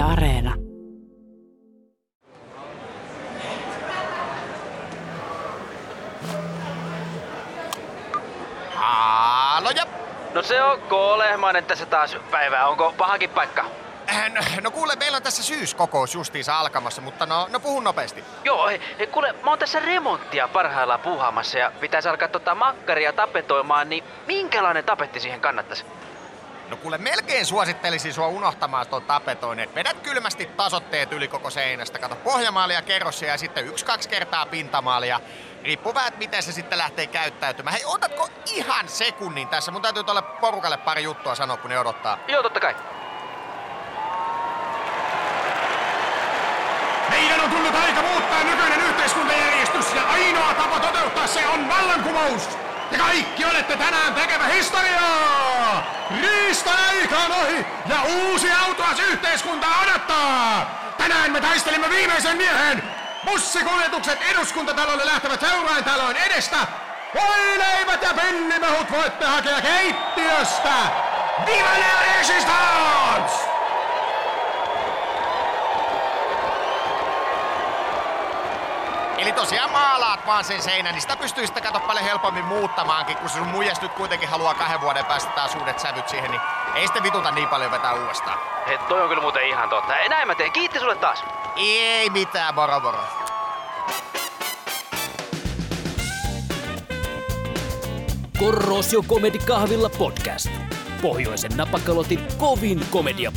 Yle Areena. Aloja! No se on K-lehmainen tässä taas päivää. Onko pahakin paikka? Äh, No, no kuule, meillä on tässä syyskokous justiinsa alkamassa, mutta no, no puhun nopeasti. Joo, hei, hei, kuule, mä oon tässä remonttia parhaillaan puuhaamassa ja pitäisi alkaa tota makkaria tapetoimaan, niin minkälainen tapetti siihen kannattaisi? No kuule, melkein suosittelisin sua unohtamaan tuon tapetoinnin. Et Vedät kylmästi tasotteet yli koko seinästä. Kato pohjamaalia ja kerrossia ja sitten yksi-kaksi kertaa pintamaalia. Riippuu vähän, että miten se sitten lähtee käyttäytymään. Hei, otatko ihan sekunnin tässä? Mun täytyy tuolle porukalle pari juttua sanoa, kun ne odottaa. Joo, totta kai. Meidän on tullut aika muuttaa nykyinen yhteiskuntajärjestys ja ainoa tapa toteuttaa se on vallankumous. Te kaikki olette tänään tekevä historiaa! Riistan aika on ohi ja uusi autuas yhteiskunta odottaa! Tänään me taistelemme viimeisen miehen! Bussikuljetukset eduskuntatalolle lähtevät seuraintaloon edestä! Voileivät ja pennimehut voitte hakea keittiöstä! Viva la resistance! Eli tosiaan maalaat vaan sen seinän, niin sitä pystyy sitä kato paljon helpommin muuttamaankin, kun sun muijas nyt kuitenkin haluaa kahden vuoden päästä taas uudet sävyt siihen, niin ei sitten vituta niin paljon vetää uudestaan. Hei, toi on kyllä muuten ihan totta. Näin mä teen. Kiitti sulle taas. Ei mitään, moro moro. Korrosio Comedy Kahvilla podcast. Pohjoisen napakalotin kovin komedia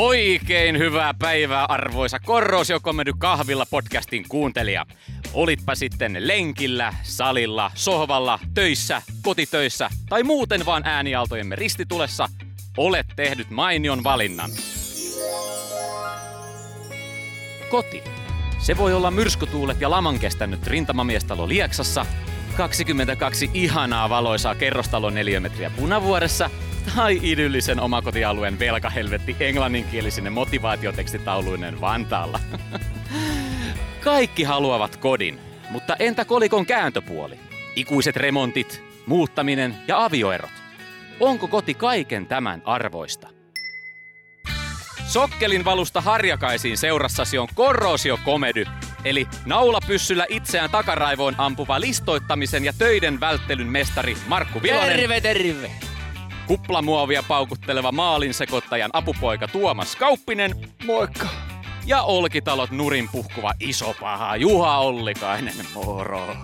Oikein hyvää päivää arvoisa Korrosio Comedy Kahvilla podcastin kuuntelija. Olitpa sitten lenkillä, salilla, sohvalla, töissä, kotitöissä tai muuten vaan äänialtojemme ristitulessa, olet tehnyt mainion valinnan. Koti. Se voi olla myrskytuulet ja laman kestänyt rintamamiestalo Lieksassa, 22 ihanaa valoisaa kerrostalon neliömetriä punavuoressa tai idyllisen omakotialueen velkahelvetti englanninkielisine motivaatiotekstitauluinen Vantaalla. Kaikki haluavat kodin, mutta entä kolikon kääntöpuoli? Ikuiset remontit, muuttaminen ja avioerot. Onko koti kaiken tämän arvoista? Sokkelin valusta harjakaisiin seurassasi on Korrosio Komedy, eli naulapyssyllä itseään takaraivoon ampuva listoittamisen ja töiden välttelyn mestari Markku Vilonen. Terve, terve! Kuplamuovia paukutteleva maalinsekoittajan apupoika Tuomas Kauppinen. Moikka! Ja Olkitalot nurin puhkuva iso paha Juha Ollikainen, moro.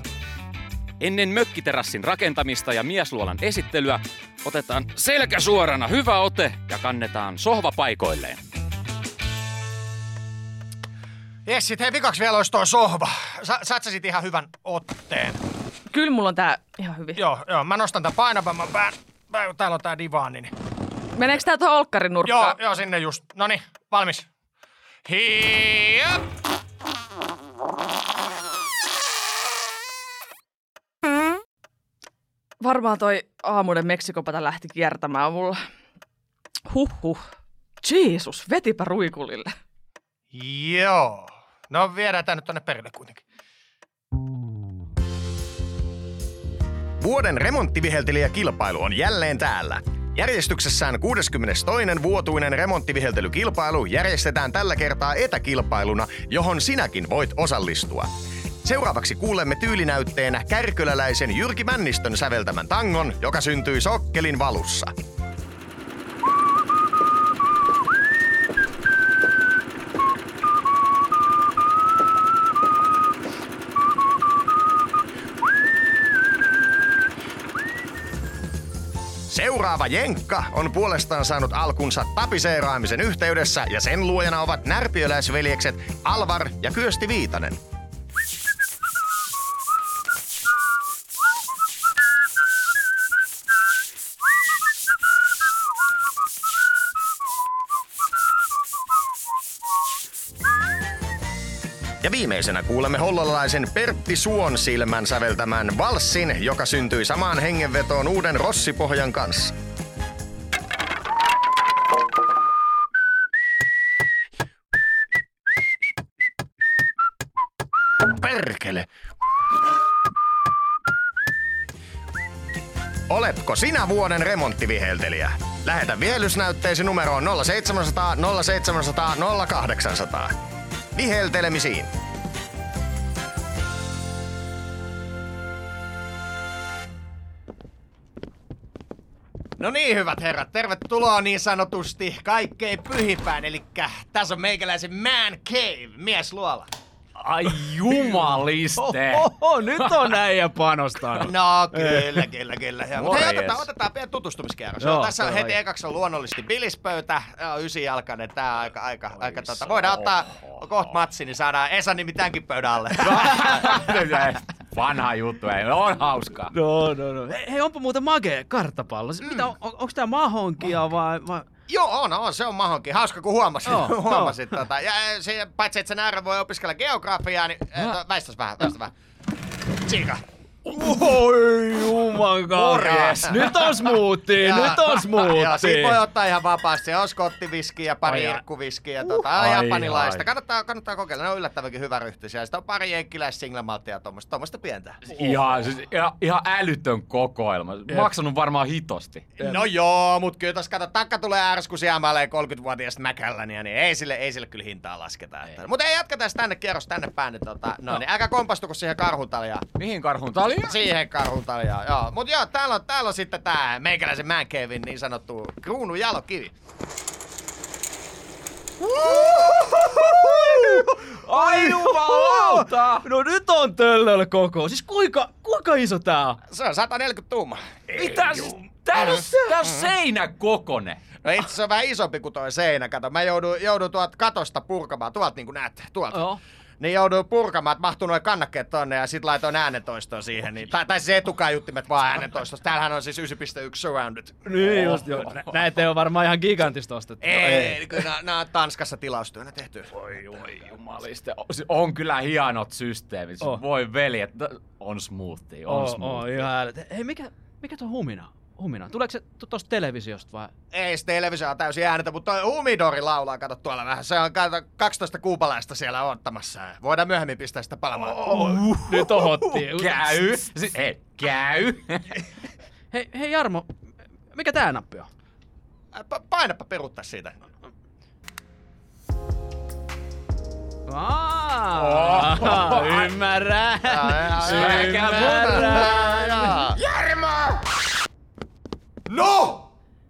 Ennen mökkiterassin rakentamista ja miesluolan esittelyä otetaan selkä suorana hyvä ote ja kannetaan sohva paikoilleen. Jes, sit hei vikaksi vielä olisi toi sohva. Sa- saat sä sit ihan hyvän otteen? Kyllä mulla on tää ihan hyvin. Joo, joo, mä nostan tän painavamman pään. Täällä on tää divaani. Niin. Meneekö tää tuohon olkkarin Joo, nurkkaan? joo, sinne just. Noni, valmis. Hiip! Varmaan toi aamuinen Meksikopata lähti kiertämään mulla. Huhhuh. Jeesus, vetipä ruikulille. Joo. No viedään tää nyt tonne perille kuitenkin. Vuoden remonttiviheltelijäkilpailu on jälleen täällä. Järjestyksessään 62. vuotuinen remonttiviheltelykilpailu järjestetään tällä kertaa etäkilpailuna, johon sinäkin voit osallistua. Seuraavaksi kuulemme tyylinäytteenä kärköläläisen Jyrki Männistön säveltämän tangon, joka syntyi Sokkelin valussa. Seuraava Jenkka on puolestaan saanut alkunsa tapiseeraamisen yhteydessä ja sen luojana ovat närpiöläisveljekset Alvar ja Kyösti Viitanen. Ja viimeisenä kuulemme hollolaisen Pertti Suonsilmän säveltämän valssin, joka syntyi samaan hengenvetoon uuden rossipohjan kanssa. Perkele. Oletko sinä vuoden remonttiviheltelijä? Lähetä vihelysnäytteesi numeroon 0700 0700 0800. Viheltelemisiin. No niin, hyvät herrat, tervetuloa niin sanotusti kaikkein pyhipään, eli tässä on meikäläisen man cave, miesluola. Ai jumaliste! Oho, nyt on äijä panostanut. No kyllä, kyllä, kyllä. Ja, mutta hei, otetaan, otetaan pieni tutustumiskierros. Joo, tässä on heti ekaksi on luonnollisesti bilispöytä, Joo, ysijalkainen, tää on aika, aika, aika tota. Voidaan ottaa kohta matsi, niin saadaan Esa nimi tämänkin pöydän alle. Vanha juttu, ei. On hauskaa. No, no, no. Hei, onpa muuten magee karttapallo. Mm. Mitä, on, onko tää mahonkia vai, vai... Joo, on, se on mahonkin. Hauska, kun huomasit. Joo, huomasit tota. Ja eh, se, paitsi, että sen äärellä voi opiskella geografiaa, niin eh, to- väistäs vähän, väistäs vähän. Tsiika. Oi Morjes. Nyt on smoothie, Ja- nyt on Joo, smoothie. siitä voi ottaa ihan vapaasti. Se on skottiviskiä, pari Ai, ai. irkkuviskiä, tota, Ai, japanilaista. ai. Kannattaa, kannattaa kokeilla, ne on yllättävänkin hyvä ryhtisiä. Sitten on pari jenkkiläistä single malttia ja tuommoista, tuommoista pientä. Ihan, siis, ihan, ihan älytön kokoelma. Maksanut varmaan hitosti. No joo, mut kyllä tos kato, takka tulee ärsku sijamaaleen 30-vuotiaasta Mäkälläniä, niin ei sille, ei sille kyllä hintaa lasketa. Mutta ei jatketaan sitten tänne kierros tänne päin, niin tota, no, niin älkää kompastuko siihen karhuntaljaan. Mihin karhun talia? Siihen karhuntaljaan, joo. Mut joo, täällä on, täällä on sitten tää meikäläisen man cavein niin sanottu kruunu jalokivi. Ai jumalauta! No nyt on töllöllä koko. Siis kuinka, kuinka iso tää on? Se on 140 tuumaa. Mitä? Siis, tää on, tää on seinä kokone. No itse asiassa on vähän isompi kuin toi seinä, kato. Mä joudun, joudun tuolta katosta purkamaan, tuolta niin kuin näette, tuolta. Joo. Niin joudun purkamaan, että mahtuu noin kannakkeet tonne ja sit laitoin äänentoistoa siihen. Niin, tai, tai siis etukaiuttimet vaan äänentoistosta. Täällähän on siis 9.1 surrounded. Niin just joo. Nä- Näitä ei ole varmaan ihan gigantista ostettu. Ei, kyllä nää, nää on Tanskassa tilaustyönä tehty. Oi, oi jumaliste. On- On kyllä hienot systeemit. Oh. Voi veljet. t- On smoothie, on oo, smoothie. ihan älyt. Hei, mikä, mikä tuo humina? Humina. Tuleeko se tu- tosta televisiosta vai? Ei se televisio on täysin äänettä, mutta toi Humidori laulaa, kato tuolla vähän. Se on kato, 12 kuupalaista siellä ottamassa. Voidaan myöhemmin pistää sitä palamaan. Oh, nyt ohotti. Käy. Si- Hei, käy. Hei, hei Jarmo, mikä tää nappi on? Pa- painapa peruuttaa siitä. Aa, ymmärrän. Ymmärrän. No!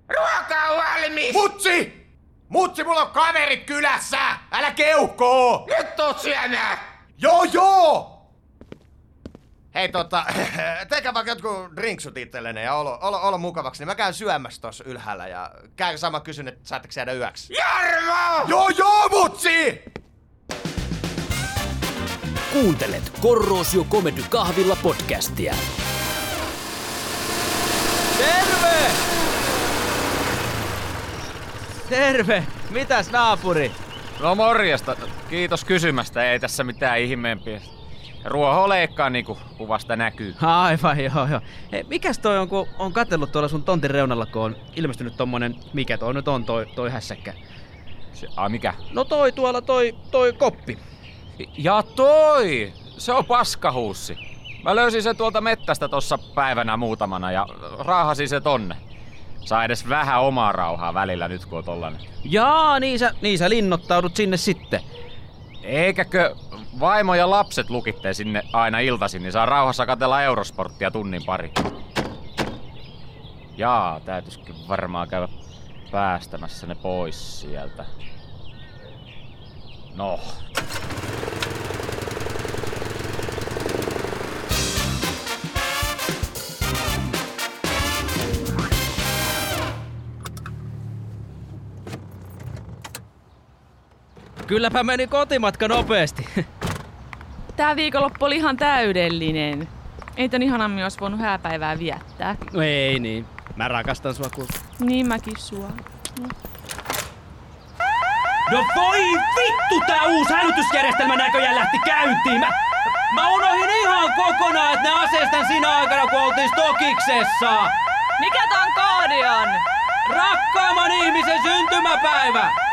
Ruoka on valmis! Mutsi! Mutsi, mulla on kaverit kylässä! Älä keuhkoo! Nyt on syömään! Joo, joo! Hei tota, tekää vaikka jotkut drinksut itsellenne ja olo, olo, olo mukavaksi, niin mä käyn syömässä tossa ylhäällä ja käyn sama kysyn, että saatteko jäädä yöksi. Jarmo! Joo, joo, mutsi! Kuuntelet Korrosio Comedy Kahvilla podcastia. Terve! Terve! Mitäs naapuri? No morjesta. Kiitos kysymästä. Ei tässä mitään ihmeempiä. Ruoho leikkaa niinku kuvasta näkyy. Aivan, joo, joo. Hei, mikäs toi on, kun on katsellut tuolla sun tontin reunalla, kun on ilmestynyt tommonen, mikä toi nyt on toi, toi hässäkkä? Se, a, mikä? No toi tuolla, toi, toi koppi. Ja toi! Se on paskahuussi. Mä löysin sen tuolta mettästä tossa päivänä muutamana ja raahasin se tonne. Saa edes vähän omaa rauhaa välillä nyt kun on tollanen. Jaa, niin sä, niin sä linnoittaudut sinne sitten. Eikäkö vaimo ja lapset lukitte sinne aina iltaisin, niin saa rauhassa katella Eurosporttia tunnin pari. Jaa, täytyisikin varmaan käydä päästämässä ne pois sieltä. No. Kylläpä meni kotimatka nopeasti. Tää viikonloppu oli ihan täydellinen. Ei tän ihanammin olisi voinut hääpäivää viettää. No ei niin. Mä rakastan sua kun... Niin mäkin sua. No voi vittu tää uusi hälytysjärjestelmä näköjään lähti käyntiin. Mä, mä unohdin ihan kokonaan, että ne aseistan siinä aikana, kun oltiin Stokiksessa. Mikä tän koodi on? Rakkaamman ihmisen syntymäpäivä.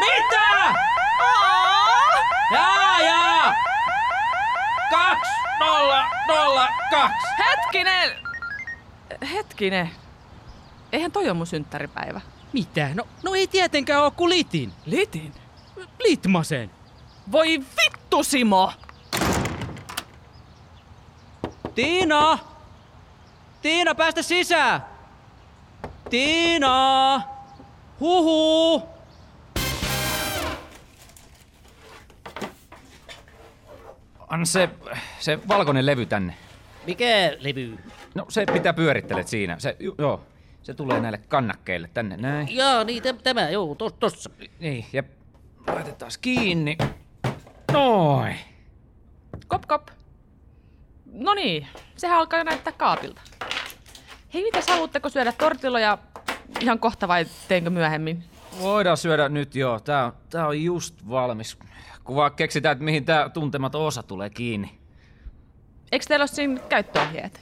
Mitä? Jaa, jaa. kaksi! Hetkinen! Hetkinen. Eihän toi ole mun synttäripäivä. Mitä? No, no ei tietenkään oo kuin litin. Litin? Litmasen. Voi vittu, Simo! Tiina! Tiina, päästä sisään! Tiina! Huhu! Anna se, se valkoinen levy tänne. Mikä levy? No se mitä pyörittelet siinä. Se, ju, joo, se tulee näille kannakkeille tänne näin. Jaa, niin täm- tämä, joo, tos, tossa. Niin, ja laitetaan kiinni. Noin. Kop kop. No niin, sehän alkaa jo näyttää kaapilta. Hei, mitäs haluatteko syödä tortilloja ihan kohta vai teenkö myöhemmin? Voidaan syödä nyt joo. Tää on, tää on just valmis. Kun vaan keksitään, että mihin tää tuntematon osa tulee kiinni. Eikö teillä ole siinä käyttöohjeet?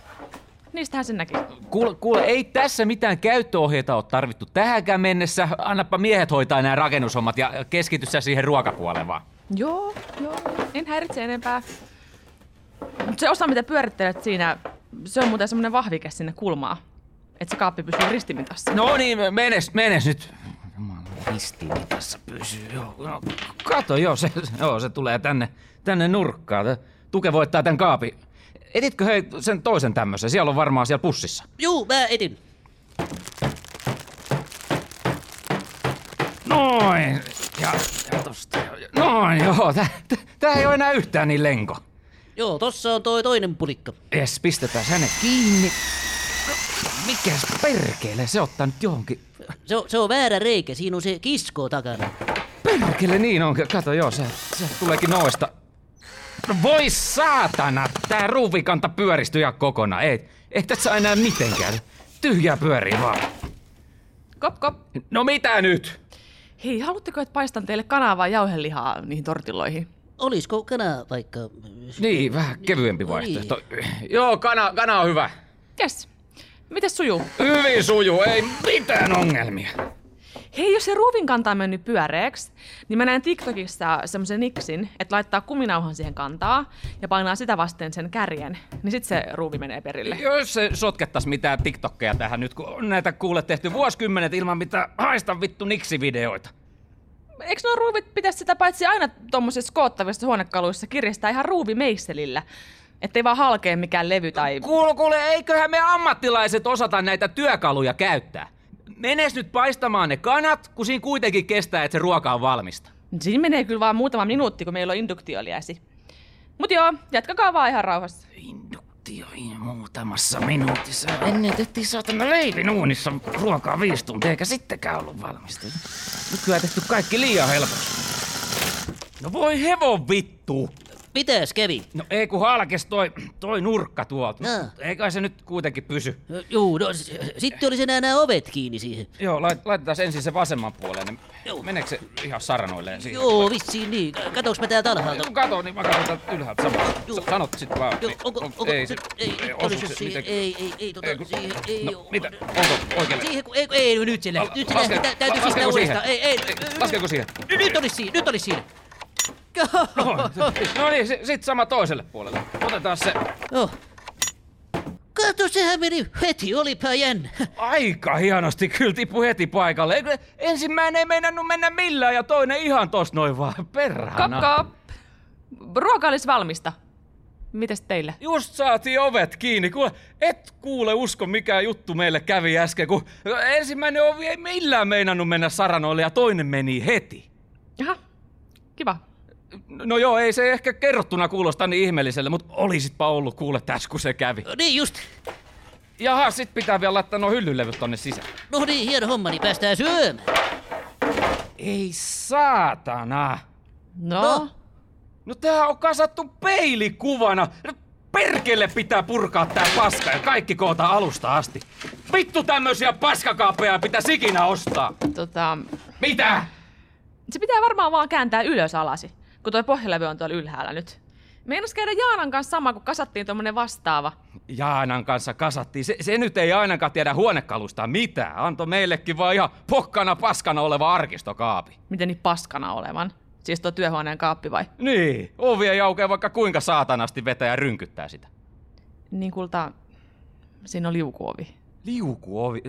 Niistähän sen näki. Kuule, kuule, ei tässä mitään käyttöohjeita ole tarvittu tähänkään mennessä. Annapa miehet hoitaa nämä rakennushommat ja keskity sä siihen ruokapuoleen vaan. Joo, joo, en häiritse enempää. Mut se osa, mitä pyörittelet siinä, se on muuten semmonen vahvike sinne kulmaan. Että se kaappi pysyy ristimitassa. No niin, menes, menes nyt. Ristiin tässä pysyy. Joo, no, kato, joo se, joo, se tulee tänne, tänne nurkkaan. Tuke voittaa tän kaapin. Etitkö hei sen toisen tämmöisen? Siellä on varmaan siellä pussissa. Juu, mä etin. Noin. Ja, ja tosta. Noin, joo. Tää, tää, tää ei ole enää yhtään niin lenko. Joo, tossa on toi toinen pulikka. Jes, pistetään hänet kiinni. No, Mikäs perkele, se ottaa nyt johonkin. Se on, se on väärä reikä, siinä on se kisko takana. Perkele niin on. Kato, joo, se, se tuleekin noista. No voi saatana, tää ruuvikanta pyöristyy ihan kokonaan. Ei, ei tässä enää mitenkään. Tyhjää pyörii vaan. Kop kop. No mitä nyt? Hei, haluatteko, että paistan teille kanaa vai jauhelihaa niihin tortilloihin? Olisiko kana vaikka... Niin, vähän kevyempi vaihtoehto. Joo, kana, kana on hyvä. Jes. Mites sujuu? Hyvin sujuu, ei mitään ongelmia. Hei, jos se ruuvin kanta on mennyt pyöreäksi, niin mä näen TikTokissa semmoisen niksin, että laittaa kuminauhan siihen kantaa ja painaa sitä vasten sen kärjen, niin sit se ruuvi menee perille. Jos se sotkettas mitään TikTokkeja tähän nyt, kun on näitä kuule tehty vuosikymmenet ilman mitään haista vittu niksi-videoita. Eikö nuo ruuvit pitäisi sitä paitsi aina tuommoisissa koottavissa huonekaluissa kiristää ihan ruuvimeisselillä? Ettei vaan halkee mikään levy tai... Kuule, kuule, eiköhän me ammattilaiset osata näitä työkaluja käyttää. Menes nyt paistamaan ne kanat, kun siinä kuitenkin kestää, että se ruoka on valmista. Siinä menee kyllä vaan muutama minuutti, kun meillä on induktioliäsi. Mut joo, jatkakaa vaan ihan rauhassa. Induktio muutamassa minuutissa. Ennen tehtiin saatana leivin uunissa ruokaa viisi tuntia, eikä sittenkään ollut valmista. Nykyään tehty kaikki liian helposti. No voi hevon vittu! Mitäs kävi? No ei kun halkes toi, toi nurkka tuolta. Jaa. Eikä se nyt kuitenkin pysy. No, Juu, no, s- sitten olisi enää nämä ovet kiinni siihen. Joo, lait, laitetaan ensin se vasemman puoleen. Niin Joo. Meneekö se ihan saranoilleen siihen? Joo, vissiin niin. Katsoks mä täältä alhaalta? No kato, niin mä katson täältä ylhäältä samalla. Joo. Sa- Sanot sit vaan. Joo, niin, onko, on- onko, ei, se, ei, ei, osu se siihen, mitenkään. ei, ei, ei, tota, Ei, kun- siihen, ei, no, oo- mitä? Onko oikealle? Siihen, kun, ei, ei, nyt se lähti, nyt se lähti, tä- täytyy pistää laskeeko uudestaan, ei, ei, Laskeeko siihen? nyt olisi siinä, nyt olisi siinä. No niin, si- sit sama toiselle puolelle. Otetaan se Joo. Kato, sehän meni heti, olipa jännä. aika hienosti. Kyllä tippui heti paikalle. Eikö ensimmäinen ei meinannut mennä millään ja toinen ihan tos noin vaan. Perhana. kop. Ruoka olisi valmista. Mites teille? Just saatiin ovet kiinni. Kuule, et kuule usko mikä juttu meille kävi äsken, kun ensimmäinen ovi ei millään meinannut mennä saranoille ja toinen meni heti. Jaha, kiva. No joo, ei se ehkä kerrottuna kuulosta niin ihmeelliselle, mutta olisitpa ollut kuule tässä, kun se kävi. No niin just. Jaha, sit pitää vielä laittaa nuo hyllylevyt tonne sisään. No niin, hieno homma, niin päästään syömään. Ei saatana. No, No. No tää on kasattu peilikuvana. Perkele pitää purkaa tää paska ja kaikki koota alusta asti. Vittu tämmösiä paskakaappeja pitää ikinä ostaa. tota... Mitä? Se pitää varmaan vaan kääntää ylös alasi, kun toi pohjalevy on tuolla ylhäällä nyt. Meinas käydä Jaanan kanssa sama, kun kasattiin tommonen vastaava. Jaanan kanssa kasattiin. Se, se nyt ei ainakaan tiedä huonekalusta mitään. Anto meillekin vaan ihan pokkana paskana oleva arkistokaapi. Miten niin paskana olevan? Siis tuo työhuoneen kaappi vai? Niin, ovi ei aukea vaikka kuinka saatanasti vetää ja rynkyttää sitä. Niin kulta, siinä on liukuovi. Liukuovi.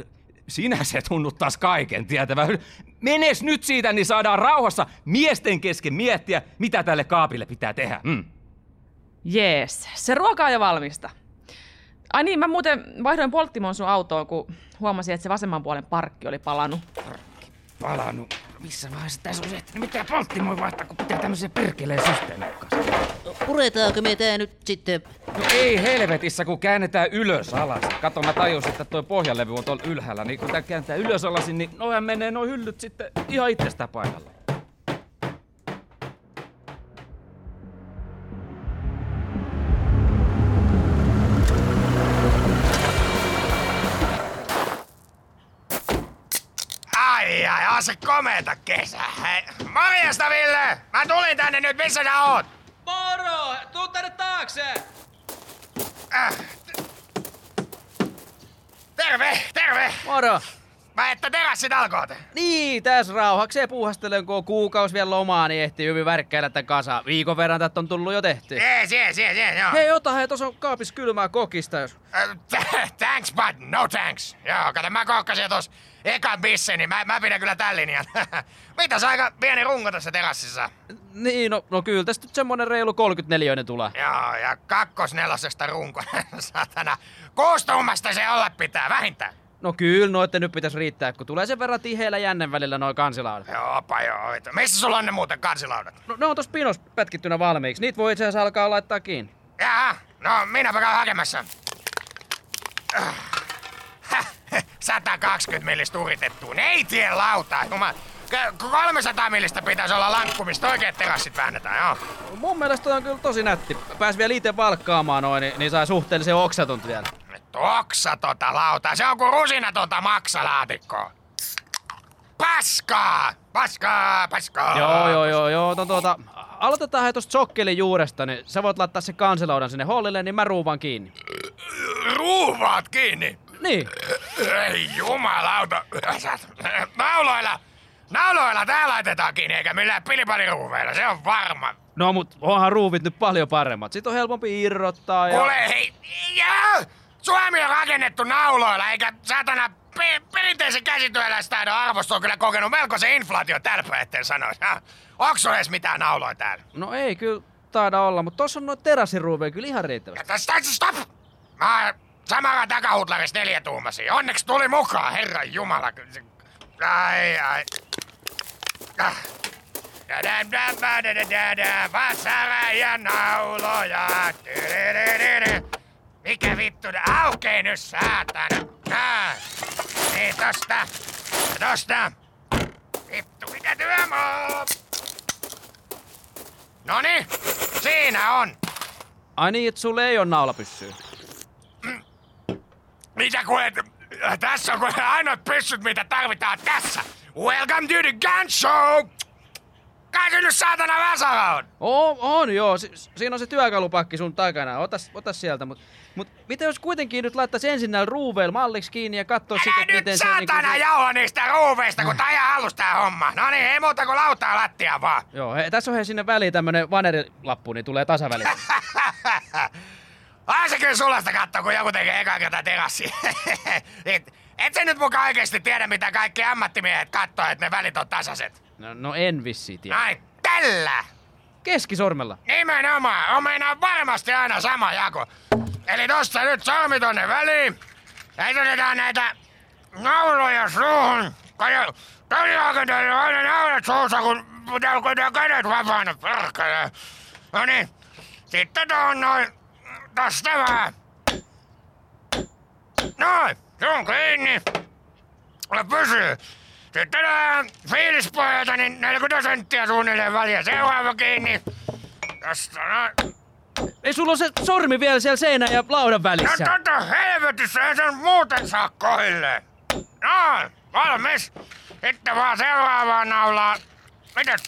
Sinä se tunnut taas kaiken tietävä. Menes nyt siitä, niin saadaan rauhassa miesten kesken miettiä, mitä tälle kaapille pitää tehdä. Mm. Jees, se ruoka on jo valmista. Ai niin, mä muuten vaihdoin polttimon sun autoon, kun huomasin, että se vasemman puolen parkki oli palannut. Palannut. Missä vaiheessa tässä on se, että mitä polttimoin vaihtaa, kun pitää tämmöisen perkeleen systeemin kanssa? Puretaanko me tää nyt sitten? No ei helvetissä, kun käännetään ylös alas. Kato, mä tajusin, että toi pohjalevy on tuolla ylhäällä, niin kun tää kääntää ylös alasin, niin noin menee noin hyllyt sitten ihan itsestään paikalle. Se komeeta kesä. Hei, morjesta Ville! Mä tulin tänne nyt, missä sä oot? Moro! Tuu tänne taakse! Äh. Terve, terve! Moro! Mä että terassit alkoot. Niin, tässä rauhakseen puuhastelen, kun on kuukausi vielä lomaa, niin ehtii hyvin värkkäillä tämän kasa. Viikon verran tätä on tullut jo tehty. Jees, jees, jees, jees, joo. Hei, ota hei, tuossa on kaapissa kylmää kokista, jos... T- thanks, but no thanks. Joo, kato, mä kokkasin tos ekan bissen, niin mä, mä pidän kyllä tämän linjan. Mitäs aika pieni runko tässä terassissa? Niin, no, no kyllä tästä nyt semmonen reilu 34 tulee. Joo, ja kakkosnelosesta runko. Satana. Kuustummasta se olla pitää, vähintään. No kyllä, noitten nyt pitäisi riittää, kun tulee sen verran tiheillä jännen välillä noin kansilaudat. Joopa joo. vittu. Missä sulla on ne muuten kansilaudat? No ne on tossa pinos pätkittynä valmiiksi. Niitä voi itse asiassa alkaa laittaa kiinni. Jaha, no minäpä käyn hakemassa. Häh, 120 millistä uritettua. Neitien lauta. Jumala. K- 300 millistä pitäisi olla lankku, mistä oikeat terassit väännetään, joo. Mun mielestä on kyllä tosi nätti. Pääs vielä itse valkkaamaan noin, niin, niin sai suhteellisen oksaton vielä. Oksa tota lautaa. Se on kuin rusinatonta maksalaatikkoa. Paskaa! Paskaa, paskaa! Joo, joo, joo, joo. No, tuota, aloitetaan hei tosta sokkelin juuresta, niin sä voit laittaa se kansilaudan sinne hollille, niin mä ruuvan kiinni. Ruuvaat kiinni! Niin. Ei jumalauta. Nauloilla! Nauloilla tää laitetaan kiinni, eikä millään pilipaliruuveilla, se on varma. No mut onhan ruuvit nyt paljon paremmat. Sit on helpompi irrottaa ja... Kuule, hei! Jää! Suomi on rakennettu nauloilla, eikä satana pe- perinteisen käsityöläistaidon arvosto on kyllä kokenut melkoisen inflaatio tällä sanoisi. Ha? Onks sulla edes mitään nauloja täällä? No ei kyllä taida olla, mutta tossa on noita terassiruuveja kyllä ihan riittävästi. Tästä stop! Mä samalla takahutlarissa neljätuumasia. Onneksi tuli mukaan, herran jumala. Ai, ai. Ah. Vasara ja nauloja. Tyryryryrä. Mikä vittu, aukee nyt saatana. Ah. Niin tosta. Ja tosta. Vittu, mikä työmaa. Noni, siinä on. Ai niin, että sulle ei ole naula pyssyä. Mitä kuulet? Tässä on kuule ainoat pyssyt, mitä tarvitaan tässä. Welcome to the gun show! Kai se nyt saatana Vasara on? On, joo. Si- siinä on se työkalupakki sun takana. Otas, otas sieltä. Mut, mut mitä jos kuitenkin nyt laittaisi ensin näillä ruuveilla malliksi kiinni ja katsoa Älä sitten, nyt miten se... saatana niinku jauha niistä ruuveista, kun halus tää homma. No niin, ei muuta kuin lautaa lattia vaan. Joo, hei, tässä on hei sinne väliin tämmönen vanerilappu, niin tulee tasaväli. Ai se kyllä sulasta kattoo, kun joku tekee eka kertaa terassi. et, et sä nyt mukaan oikeesti tiedä, mitä kaikki ammattimiehet kattoo, että ne välit on tasaiset. No, no en vissi tiedä. Ai tällä! Keskisormella. Nimenomaan, on meinaa varmasti aina sama jako. Eli tossa nyt sormi tonne väliin. Otetaan näitä nauloja suuhun. Kajo, Kajoakin teillä on aina naulat suussa, kun pitää pitää kädet vapaana. Perkele. No niin, sitten tuohon noin. Tosta vähän. Noin, se on kiinni. Ja pysyy. Sitten nää fiilispohjalta, niin 40 senttiä suunnilleen väliä. Seuraava kiinni. Tästä noin. Ei sulla on se sormi vielä siellä seinän ja laudan No välissä. tota helvetissä ei sen muuten saa kohille. Noin, valmis. Sitten vaan seuraavaan naulaan. Mitäs?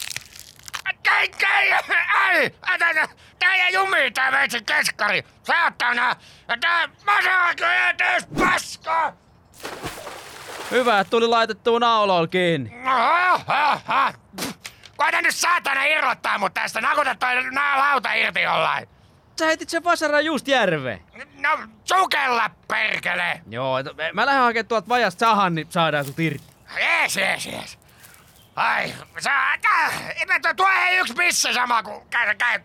Ei, ei, ei, tää, tää ei jumii tää veitsi keskari. Saatana. Ja tää masaakin etees paskaa. Hyvä, että tuli laitettua nauloilla kiinni. Koita nyt saatana irrottaa mut tästä. Nakuta toi lauta irti jollain. Sä heitit sen vasaran just järveen. No, sukella perkele! Joo, et mä lähden hakemaan tuolta vajasta sahan, niin saadaan sut irti. Jees, jees, jees. Ai, sä... Mä tuo, tuo ei yksi missä sama kuin... Käy, käy,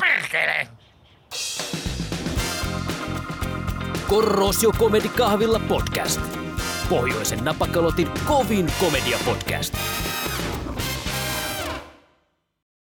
perkele! Korrosio Comedy Kahvilla podcast. Pohjoisen napakalotin kovin komedia podcast.